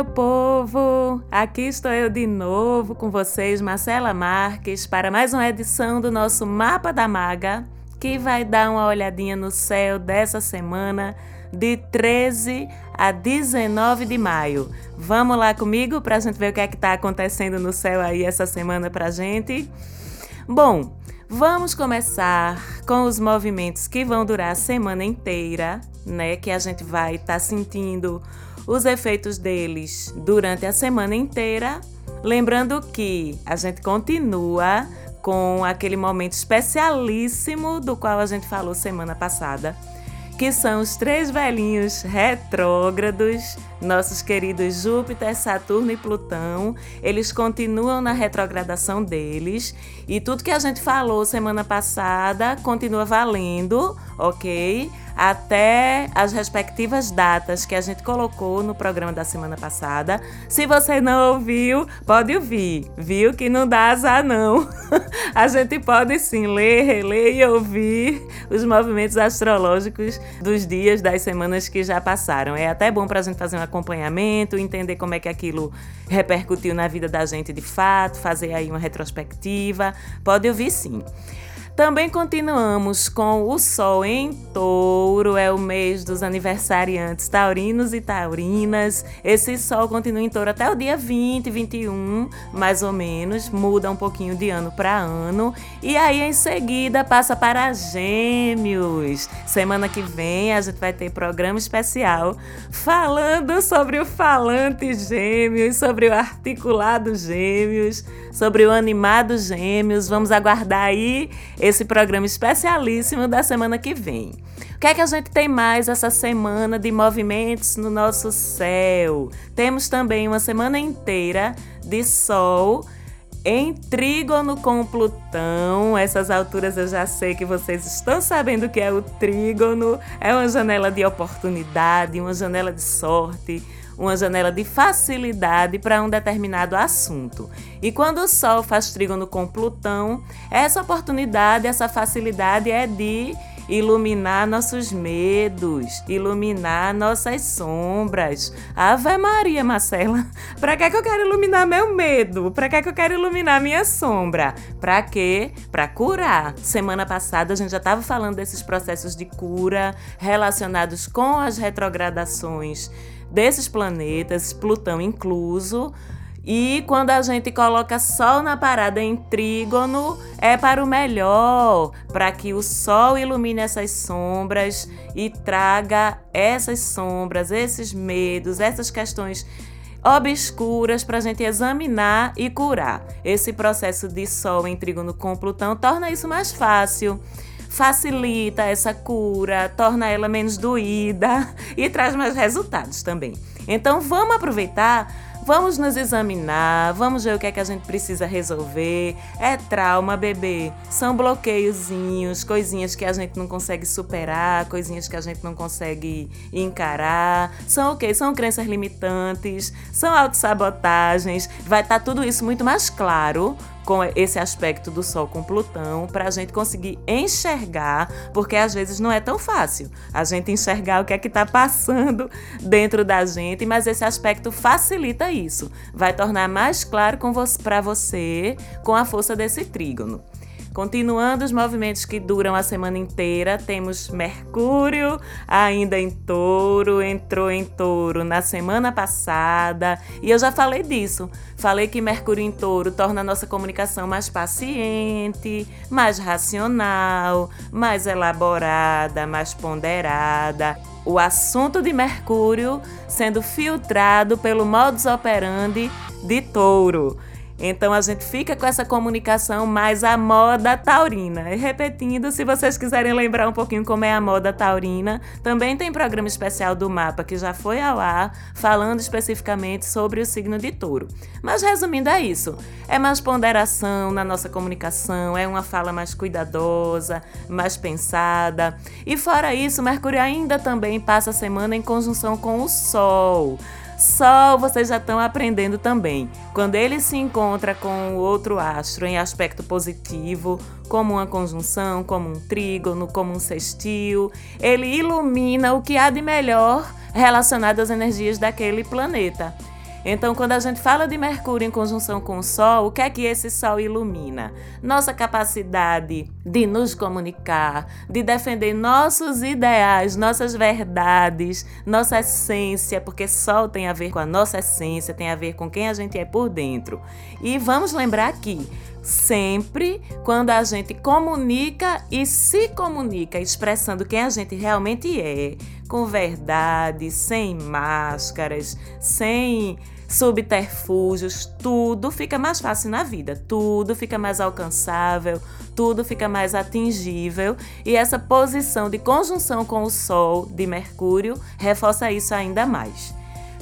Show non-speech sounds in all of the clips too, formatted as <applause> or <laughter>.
Meu povo? Aqui estou eu de novo com vocês, Marcela Marques, para mais uma edição do nosso Mapa da Maga, que vai dar uma olhadinha no céu dessa semana, de 13 a 19 de maio. Vamos lá comigo para a gente ver o que é que está acontecendo no céu aí essa semana para gente? Bom, vamos começar com os movimentos que vão durar a semana inteira, né? Que a gente vai estar tá sentindo os efeitos deles durante a semana inteira. Lembrando que a gente continua com aquele momento especialíssimo do qual a gente falou semana passada, que são os três velhinhos retrógrados, nossos queridos Júpiter, Saturno e Plutão. Eles continuam na retrogradação deles e tudo que a gente falou semana passada continua valendo, ok? Até as respectivas datas que a gente colocou no programa da semana passada. Se você não ouviu, pode ouvir, viu? Que não dá azar, não. <laughs> a gente pode sim ler, reler e ouvir os movimentos astrológicos dos dias, das semanas que já passaram. É até bom para a gente fazer um acompanhamento, entender como é que aquilo repercutiu na vida da gente de fato, fazer aí uma retrospectiva. Pode ouvir sim. Também continuamos com o Sol em Touro, é o mês dos aniversariantes taurinos e taurinas. Esse Sol continua em Touro até o dia 20, 21, mais ou menos, muda um pouquinho de ano para ano. E aí em seguida passa para Gêmeos. Semana que vem a gente vai ter programa especial falando sobre o falante Gêmeos, sobre o articulado Gêmeos, sobre o animado Gêmeos. Vamos aguardar aí esse programa especialíssimo da semana que vem. O que é que a gente tem mais essa semana de movimentos no nosso céu? Temos também uma semana inteira de sol em trígono com Plutão. Essas alturas eu já sei que vocês estão sabendo o que é o trígono. É uma janela de oportunidade, uma janela de sorte uma janela de facilidade para um determinado assunto. E quando o Sol faz trígono com Plutão, essa oportunidade, essa facilidade é de iluminar nossos medos, iluminar nossas sombras. Ave Maria, Marcela, <laughs> para que, que eu quero iluminar meu medo? Para que, que eu quero iluminar minha sombra? Para quê? Para curar. Semana passada a gente já estava falando desses processos de cura relacionados com as retrogradações desses planetas, Plutão incluso. E quando a gente coloca Sol na parada em trígono, é para o melhor, para que o Sol ilumine essas sombras e traga essas sombras, esses medos, essas questões obscuras para a gente examinar e curar. Esse processo de Sol em trígono com Plutão torna isso mais fácil facilita essa cura, torna ela menos doída <laughs> e traz mais resultados também. Então vamos aproveitar Vamos nos examinar, vamos ver o que é que a gente precisa resolver. É trauma, bebê. São bloqueiozinhos, coisinhas que a gente não consegue superar, coisinhas que a gente não consegue encarar. São o quê? São crenças limitantes, são autossabotagens. Vai estar tá tudo isso muito mais claro com esse aspecto do Sol com Plutão para a gente conseguir enxergar, porque às vezes não é tão fácil a gente enxergar o que é que está passando dentro da gente, mas esse aspecto facilita isso, vai tornar mais claro para você com a força desse trígono. Continuando os movimentos que duram a semana inteira, temos Mercúrio ainda em touro, entrou em touro na semana passada e eu já falei disso. Falei que Mercúrio em touro torna a nossa comunicação mais paciente, mais racional, mais elaborada, mais ponderada. O assunto de Mercúrio sendo filtrado pelo modus operandi de touro. Então a gente fica com essa comunicação mais a moda taurina. E repetindo, se vocês quiserem lembrar um pouquinho como é a moda taurina, também tem programa especial do mapa que já foi ao ar, falando especificamente sobre o signo de touro. Mas resumindo, é isso. É mais ponderação na nossa comunicação, é uma fala mais cuidadosa, mais pensada. E fora isso, Mercúrio ainda também passa a semana em conjunção com o Sol. Sol vocês já estão aprendendo também. Quando ele se encontra com outro astro em aspecto positivo, como uma conjunção, como um trígono, como um sextil, ele ilumina o que há de melhor relacionado às energias daquele planeta. Então, quando a gente fala de Mercúrio em conjunção com o Sol, o que é que esse Sol ilumina? Nossa capacidade de nos comunicar, de defender nossos ideais, nossas verdades, nossa essência, porque Sol tem a ver com a nossa essência, tem a ver com quem a gente é por dentro. E vamos lembrar que sempre quando a gente comunica e se comunica expressando quem a gente realmente é, com verdade, sem máscaras, sem subterfúgios, tudo fica mais fácil na vida, tudo fica mais alcançável, tudo fica mais atingível e essa posição de conjunção com o Sol de Mercúrio reforça isso ainda mais.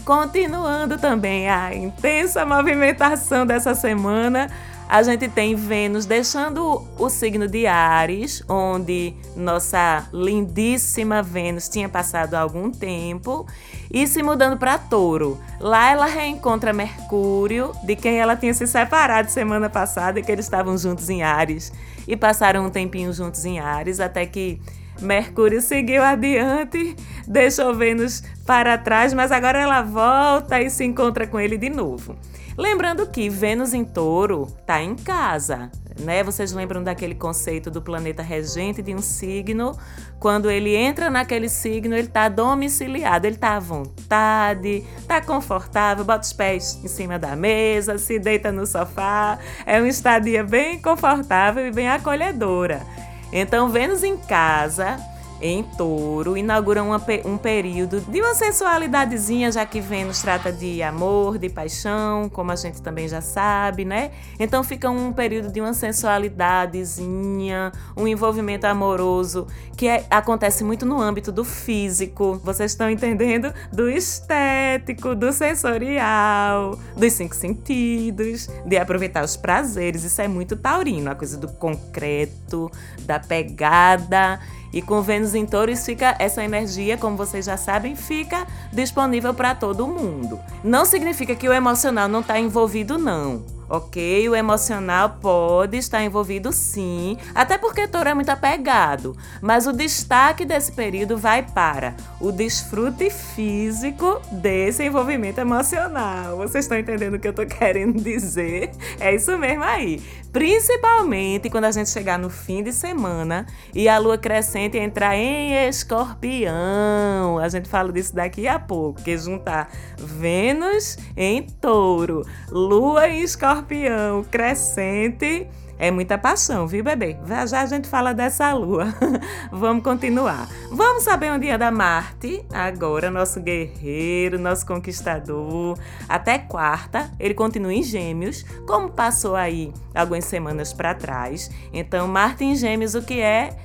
Continuando também a intensa movimentação dessa semana, a gente tem Vênus deixando o signo de Ares, onde nossa lindíssima Vênus tinha passado algum tempo, e se mudando para Touro. Lá ela reencontra Mercúrio, de quem ela tinha se separado semana passada, que eles estavam juntos em Ares e passaram um tempinho juntos em Ares, até que Mercúrio seguiu adiante, deixou Vênus para trás, mas agora ela volta e se encontra com ele de novo. Lembrando que Vênus em Touro está em casa, né? Vocês lembram daquele conceito do planeta regente de um signo? Quando ele entra naquele signo, ele está domiciliado, ele está à vontade, está confortável, bota os pés em cima da mesa, se deita no sofá. É uma estadia bem confortável e bem acolhedora. Então, Vênus em casa em touro, inaugura uma, um período de uma sensualidadezinha, já que Vênus trata de amor, de paixão, como a gente também já sabe, né? Então fica um período de uma sensualidadezinha, um envolvimento amoroso que é, acontece muito no âmbito do físico. Vocês estão entendendo? Do estético, do sensorial, dos cinco sentidos, de aproveitar os prazeres. Isso é muito taurino, a coisa do concreto, da pegada. E com Vênus em Touros fica essa energia, como vocês já sabem, fica disponível para todo mundo. Não significa que o emocional não está envolvido, não ok? O emocional pode estar envolvido sim, até porque touro é muito apegado, mas o destaque desse período vai para o desfrute físico desse envolvimento emocional. Vocês estão entendendo o que eu estou <laughs> querendo dizer? É isso mesmo aí. Principalmente quando a gente chegar no fim de semana e a lua crescente entrar em escorpião. A gente fala disso daqui a pouco, que juntar Vênus em touro, lua em escorpião escorpião crescente é muita paixão, viu, bebê? Já já a gente fala dessa lua. <laughs> Vamos continuar. Vamos saber onde anda Marte agora, nosso guerreiro, nosso conquistador. Até quarta, ele continua em Gêmeos, como passou aí algumas semanas para trás. Então, Marte em Gêmeos, o que é?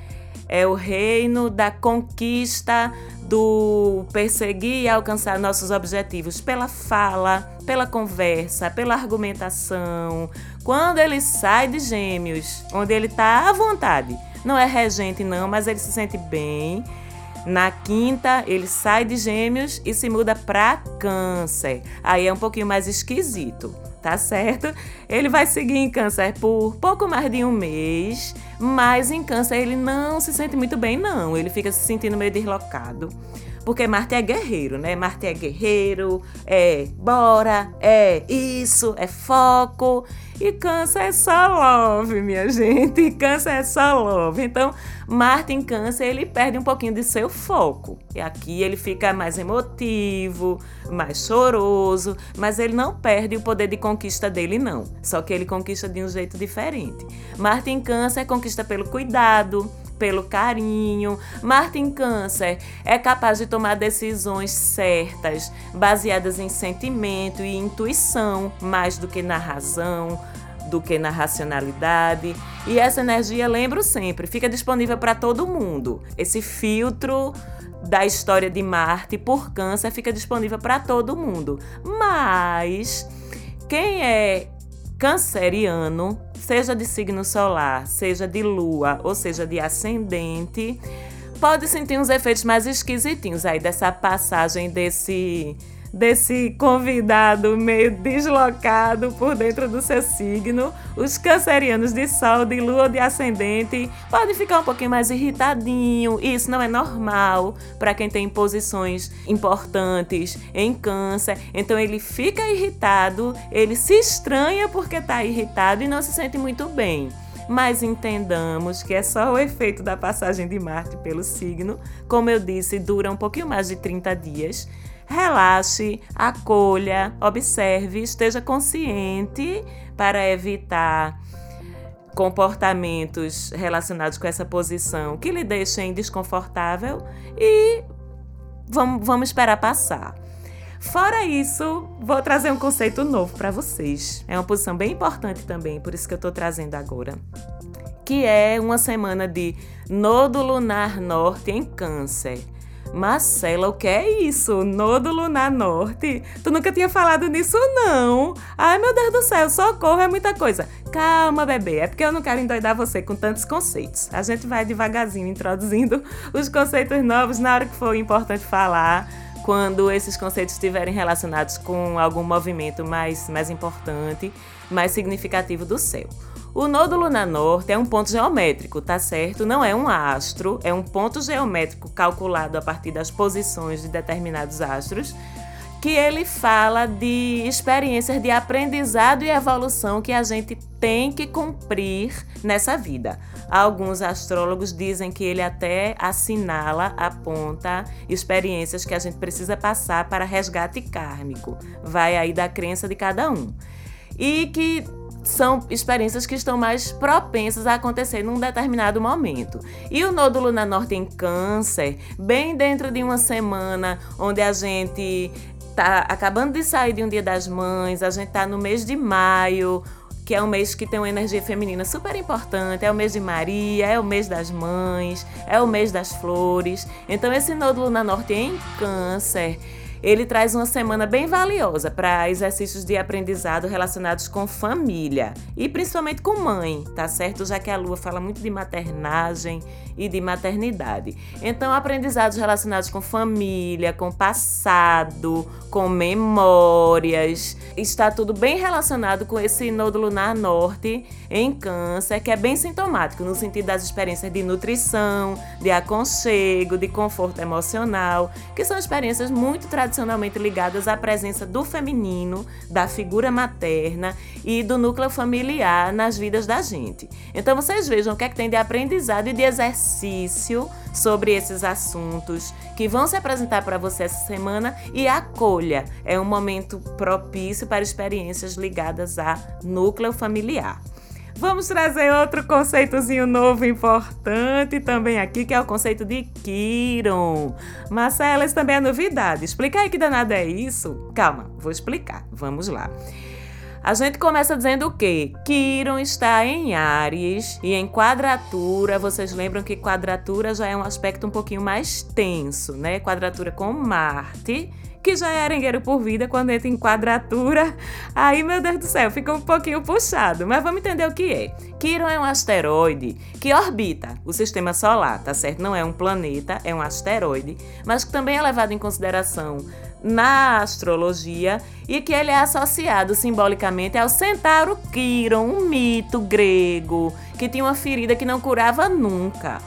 É o reino da conquista, do perseguir e alcançar nossos objetivos pela fala, pela conversa, pela argumentação. Quando ele sai de Gêmeos, onde ele está à vontade, não é regente não, mas ele se sente bem. Na quinta, ele sai de Gêmeos e se muda para Câncer. Aí é um pouquinho mais esquisito tá certo? Ele vai seguir em câncer por pouco mais de um mês, mas em câncer ele não se sente muito bem, não. Ele fica se sentindo meio deslocado. Porque Marte é guerreiro, né? Marte é guerreiro, é bora, é isso, é foco. E câncer é só love, minha gente. <laughs> Câncer é só love. Então, Marte em câncer, ele perde um pouquinho de seu foco. E aqui ele fica mais emotivo, mais choroso, mas ele não perde o poder de conquista dele, não. Só que ele conquista de um jeito diferente. Marte em câncer conquista pelo cuidado, pelo carinho. Marte em Câncer é capaz de tomar decisões certas, baseadas em sentimento e intuição, mais do que na razão, do que na racionalidade. E essa energia, lembro sempre, fica disponível para todo mundo. Esse filtro da história de Marte por Câncer fica disponível para todo mundo. Mas quem é canceriano, seja de signo solar, seja de lua ou seja de ascendente, pode sentir uns efeitos mais esquisitinhos aí dessa passagem desse desse convidado meio deslocado por dentro do seu signo, os cancerianos de sol, de lua, de ascendente podem ficar um pouquinho mais irritadinho. Isso não é normal para quem tem posições importantes em câncer. Então ele fica irritado, ele se estranha porque está irritado e não se sente muito bem mas entendamos que é só o efeito da passagem de Marte pelo signo. Como eu disse, dura um pouquinho mais de 30 dias. Relaxe, acolha, observe, esteja consciente para evitar comportamentos relacionados com essa posição que lhe deixem desconfortável e vamos, vamos esperar passar. Fora isso, vou trazer um conceito novo para vocês. É uma posição bem importante também, por isso que eu estou trazendo agora. Que é uma semana de Nodo Lunar Norte em Câncer. Marcela, o que é isso? Nodo Lunar Norte? Tu nunca tinha falado nisso, não? Ai, meu Deus do céu, socorro, é muita coisa. Calma, bebê, é porque eu não quero endoidar você com tantos conceitos. A gente vai devagarzinho introduzindo <laughs> os conceitos novos na hora que for importante falar quando esses conceitos estiverem relacionados com algum movimento mais, mais importante, mais significativo do céu. O nodo lunar norte é um ponto geométrico, tá certo? Não é um astro, é um ponto geométrico calculado a partir das posições de determinados astros, que ele fala de experiências de aprendizado e evolução que a gente tem que cumprir nessa vida. Alguns astrólogos dizem que ele até assinala, aponta experiências que a gente precisa passar para resgate kármico. Vai aí da crença de cada um. E que são experiências que estão mais propensas a acontecer num determinado momento. E o nódulo na norte em câncer, bem dentro de uma semana onde a gente tá acabando de sair de um dia das mães, a gente tá no mês de maio, que é um mês que tem uma energia feminina super importante, é o mês de Maria, é o mês das mães, é o mês das flores. Então esse nódulo na norte em câncer, ele traz uma semana bem valiosa para exercícios de aprendizado relacionados com família e principalmente com mãe, tá certo? Já que a lua fala muito de maternagem e de maternidade. Então, aprendizados relacionados com família, com passado, com memórias, está tudo bem relacionado com esse nódulo lunar norte em câncer, que é bem sintomático no sentido das experiências de nutrição, de aconchego, de conforto emocional, que são experiências muito tradicionalmente ligadas à presença do feminino, da figura materna e do núcleo familiar nas vidas da gente. Então vocês vejam o que é que tem de aprendizado e de exercício sobre esses assuntos que vão se apresentar para você essa semana e acolha. É um momento propício para experiências ligadas a núcleo familiar. Vamos trazer outro conceitozinho novo importante também aqui, que é o conceito de Kiron. Marcela, isso também é novidade. Explica aí que danado é isso. Calma, vou explicar. Vamos lá. A gente começa dizendo o quê? Quiron está em Ares e em quadratura. Vocês lembram que quadratura já é um aspecto um pouquinho mais tenso, né? Quadratura com Marte que já é arengueiro por vida, quando entra em quadratura, aí, meu Deus do céu, fica um pouquinho puxado. Mas vamos entender o que é. Quiron é um asteroide que orbita o sistema solar, tá certo? Não é um planeta, é um asteroide, mas que também é levado em consideração na astrologia e que ele é associado simbolicamente ao centauro Quiron, um mito grego que tinha uma ferida que não curava nunca.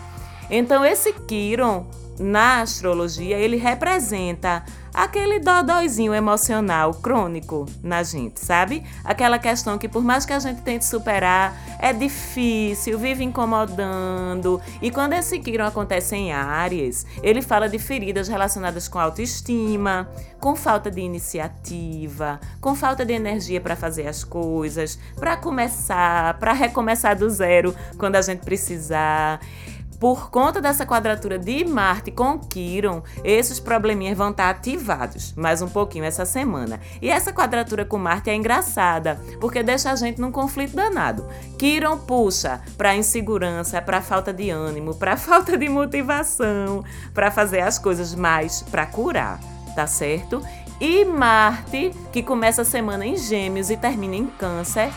Então esse Quiron na astrologia ele representa aquele dodóizinho emocional crônico na gente, sabe? Aquela questão que por mais que a gente tente superar, é difícil, vive incomodando. E quando esse Quiron acontece em Áries, ele fala de feridas relacionadas com autoestima, com falta de iniciativa, com falta de energia para fazer as coisas, para começar, para recomeçar do zero quando a gente precisar. Por conta dessa quadratura de Marte com Quiron, esses probleminhas vão estar ativados mais um pouquinho essa semana. E essa quadratura com Marte é engraçada, porque deixa a gente num conflito danado. Quiron puxa para insegurança, para falta de ânimo, para <laughs> falta de motivação, para fazer as coisas mais para curar, tá certo? E Marte, que começa a semana em Gêmeos e termina em Câncer,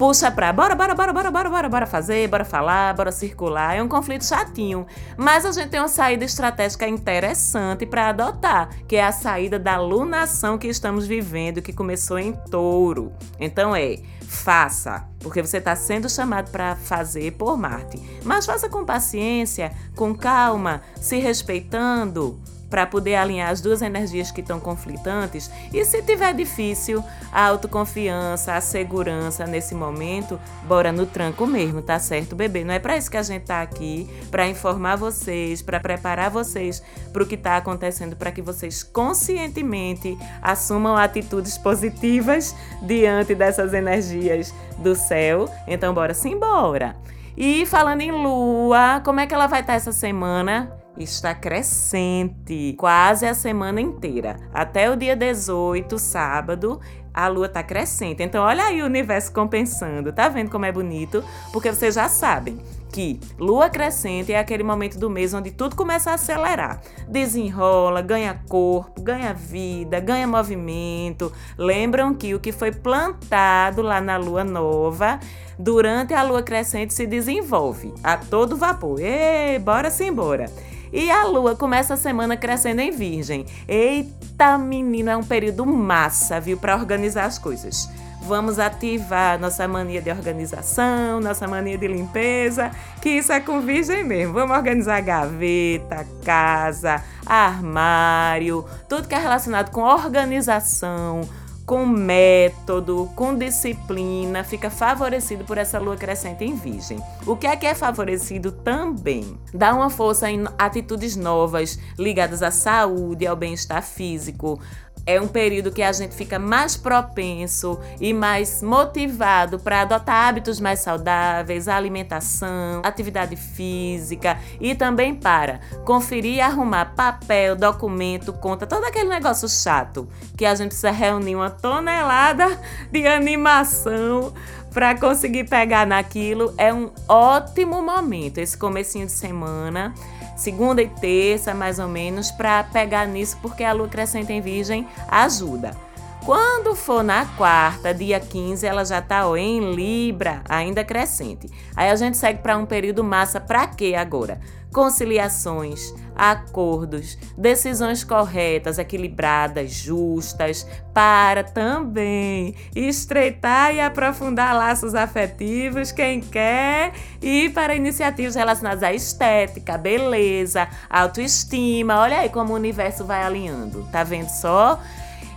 puxa pra bora, bora, bora, bora, bora, bora, bora fazer, bora falar, bora circular. É um conflito chatinho. Mas a gente tem uma saída estratégica interessante para adotar, que é a saída da lunação que estamos vivendo, que começou em touro. Então é faça, porque você está sendo chamado para fazer por Marte. Mas faça com paciência, com calma, se respeitando para poder alinhar as duas energias que estão conflitantes. E se tiver difícil, a autoconfiança, a segurança nesse momento, bora no tranco mesmo, tá certo, bebê? Não é para isso que a gente tá aqui, para informar vocês, para preparar vocês para o que está acontecendo, para que vocês conscientemente assumam atitudes positivas diante dessas energias do céu. Então, bora sim, bora. E falando em lua, como é que ela vai estar tá essa semana? Está crescente quase a semana inteira. Até o dia 18, sábado, a lua está crescente. Então, olha aí o universo compensando. Tá vendo como é bonito? Porque vocês já sabem que lua crescente é aquele momento do mês onde tudo começa a acelerar. Desenrola, ganha corpo, ganha vida, ganha movimento. Lembram que o que foi plantado lá na lua nova, durante a lua crescente se desenvolve a todo vapor. Ei, bora sim, bora. E a lua começa a semana crescendo em Virgem. Eita, menino, é um período massa, viu, para organizar as coisas. Vamos ativar nossa mania de organização, nossa mania de limpeza, que isso é com virgem mesmo. Vamos organizar gaveta, casa, armário, tudo que é relacionado com organização, com método, com disciplina, fica favorecido por essa lua crescente em Virgem. O que é que é favorecido também? Dá uma força em atitudes novas ligadas à saúde, ao bem-estar físico, é um período que a gente fica mais propenso e mais motivado para adotar hábitos mais saudáveis, alimentação, atividade física e também para conferir e arrumar papel, documento, conta, todo aquele negócio chato que a gente precisa reunir uma tonelada <laughs> de animação para conseguir pegar naquilo. É um ótimo momento esse comecinho de semana segunda e terça, mais ou menos, para pegar nisso, porque a lua crescente em Virgem ajuda. Quando for na quarta, dia 15, ela já está em Libra, ainda crescente. Aí a gente segue para um período massa para quê agora? Conciliações, acordos, decisões corretas, equilibradas, justas, para também estreitar e aprofundar laços afetivos, quem quer, e para iniciativas relacionadas à estética, beleza, autoestima. Olha aí como o universo vai alinhando. Tá vendo só?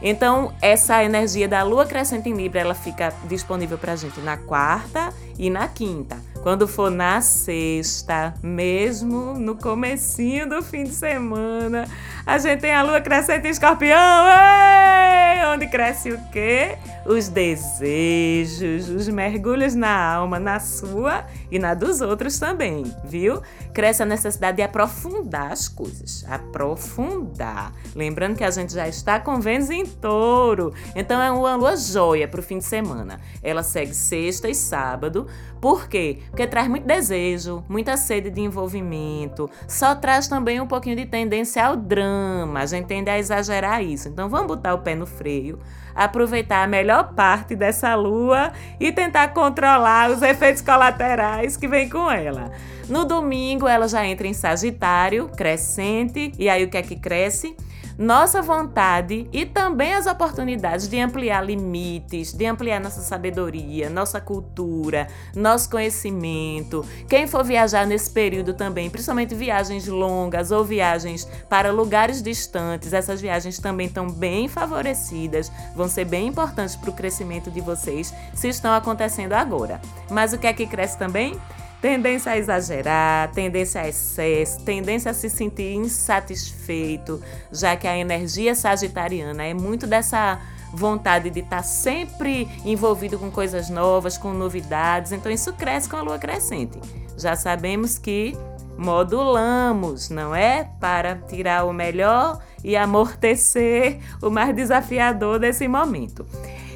Então, essa energia da lua crescente em Libra, ela fica disponível para a gente na quarta e na quinta. Quando for na sexta, mesmo no comecinho do fim de semana, a gente tem a lua crescente em escorpião, ei! onde cresce o quê? Os desejos, os mergulhos na alma, na sua e na dos outros também, viu? Cresce a necessidade de aprofundar as coisas, aprofundar. Lembrando que a gente já está com Vênus em touro, então é uma lua joia para o fim de semana. Ela segue sexta e sábado, por quê? Porque traz muito desejo, muita sede de envolvimento, só traz também um pouquinho de tendência ao drama, a gente tende a exagerar isso. Então vamos botar o pé no freio, aproveitar a melhor parte dessa lua e tentar controlar os efeitos colaterais que vem com ela. No domingo ela já entra em Sagitário, crescente, e aí o que é que cresce? Nossa vontade e também as oportunidades de ampliar limites, de ampliar nossa sabedoria, nossa cultura, nosso conhecimento. Quem for viajar nesse período também, principalmente viagens longas ou viagens para lugares distantes, essas viagens também estão bem favorecidas, vão ser bem importantes para o crescimento de vocês se estão acontecendo agora. Mas o que é que cresce também? Tendência a exagerar, tendência a excesso, tendência a se sentir insatisfeito, já que a energia sagitariana é muito dessa vontade de estar sempre envolvido com coisas novas, com novidades. Então isso cresce com a lua crescente. Já sabemos que modulamos, não é? Para tirar o melhor e amortecer o mais desafiador desse momento.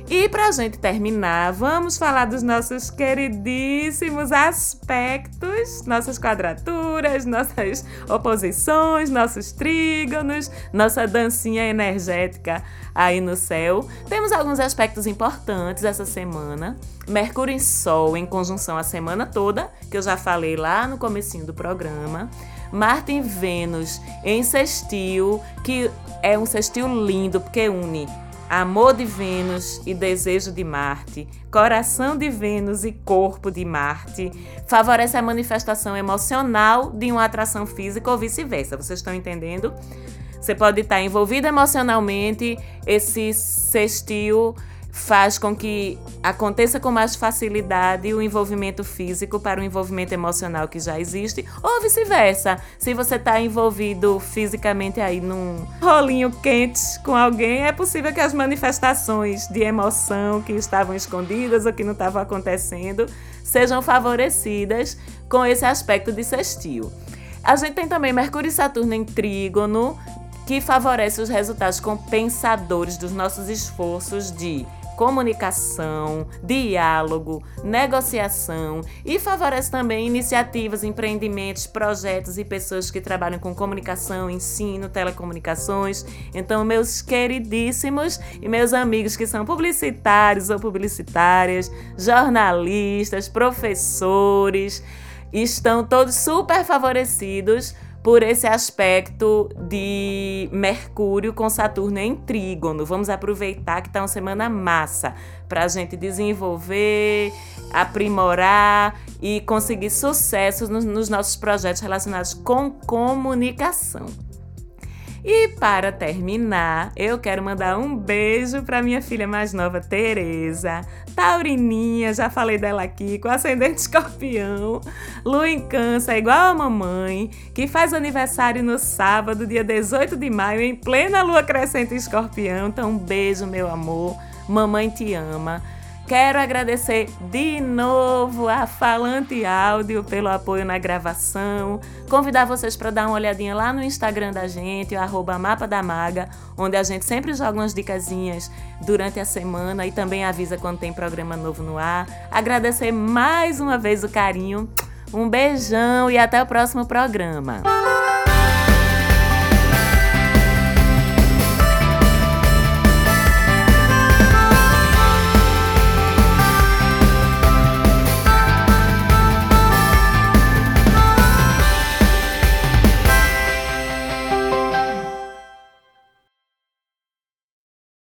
E para a gente terminar, vamos falar dos nossos queridíssimos aspectos, nossas quadraturas, nossas oposições, nossos trígonos, nossa dancinha energética aí no céu. Temos alguns aspectos importantes essa semana. Mercúrio em Sol em conjunção a semana toda, que eu já falei lá no comecinho do programa. Marte em Vênus em sextil, que é um sextil lindo porque une amor de Vênus e desejo de Marte, coração de Vênus e corpo de Marte, favorece a manifestação emocional de uma atração física ou vice-versa. Vocês estão entendendo? Você pode estar envolvido emocionalmente, esse sextil faz com que aconteça com mais facilidade o envolvimento físico para o envolvimento emocional que já existe, ou vice-versa. Se você está envolvido fisicamente aí num rolinho quente com alguém, é possível que as manifestações de emoção que estavam escondidas ou que não estavam acontecendo sejam favorecidas com esse aspecto de sextil. A gente tem também Mercúrio e Saturno em trígono, que favorece os resultados compensadores dos nossos esforços de comunicação, diálogo, negociação e favorece também iniciativas, empreendimentos, projetos e pessoas que trabalham com comunicação, ensino, telecomunicações. Então, meus queridíssimos e meus amigos que são publicitários ou publicitárias, jornalistas, professores, estão todos super favorecidos por esse aspecto de Mercúrio com Saturno em trígono. Vamos aproveitar que está uma semana massa para a gente desenvolver, aprimorar e conseguir sucessos nos, nos nossos projetos relacionados com comunicação. E para terminar, eu quero mandar um beijo para minha filha mais nova, Teresa, Taurininha, já falei dela aqui, com ascendente <laughs> escorpião, lua em câncer, igual a mamãe, que faz aniversário no sábado, dia 18 de maio, em plena lua crescente escorpião. Então, um beijo, meu amor. Mamãe te ama. Quero agradecer de novo a Falante Áudio pelo apoio na gravação. Convidar vocês para dar uma olhadinha lá no Instagram da gente, o arroba Mapa da Maga, onde a gente sempre joga umas dicasinhas durante a semana e também avisa quando tem programa novo no ar. Agradecer mais uma vez o carinho. Um beijão e até o próximo programa.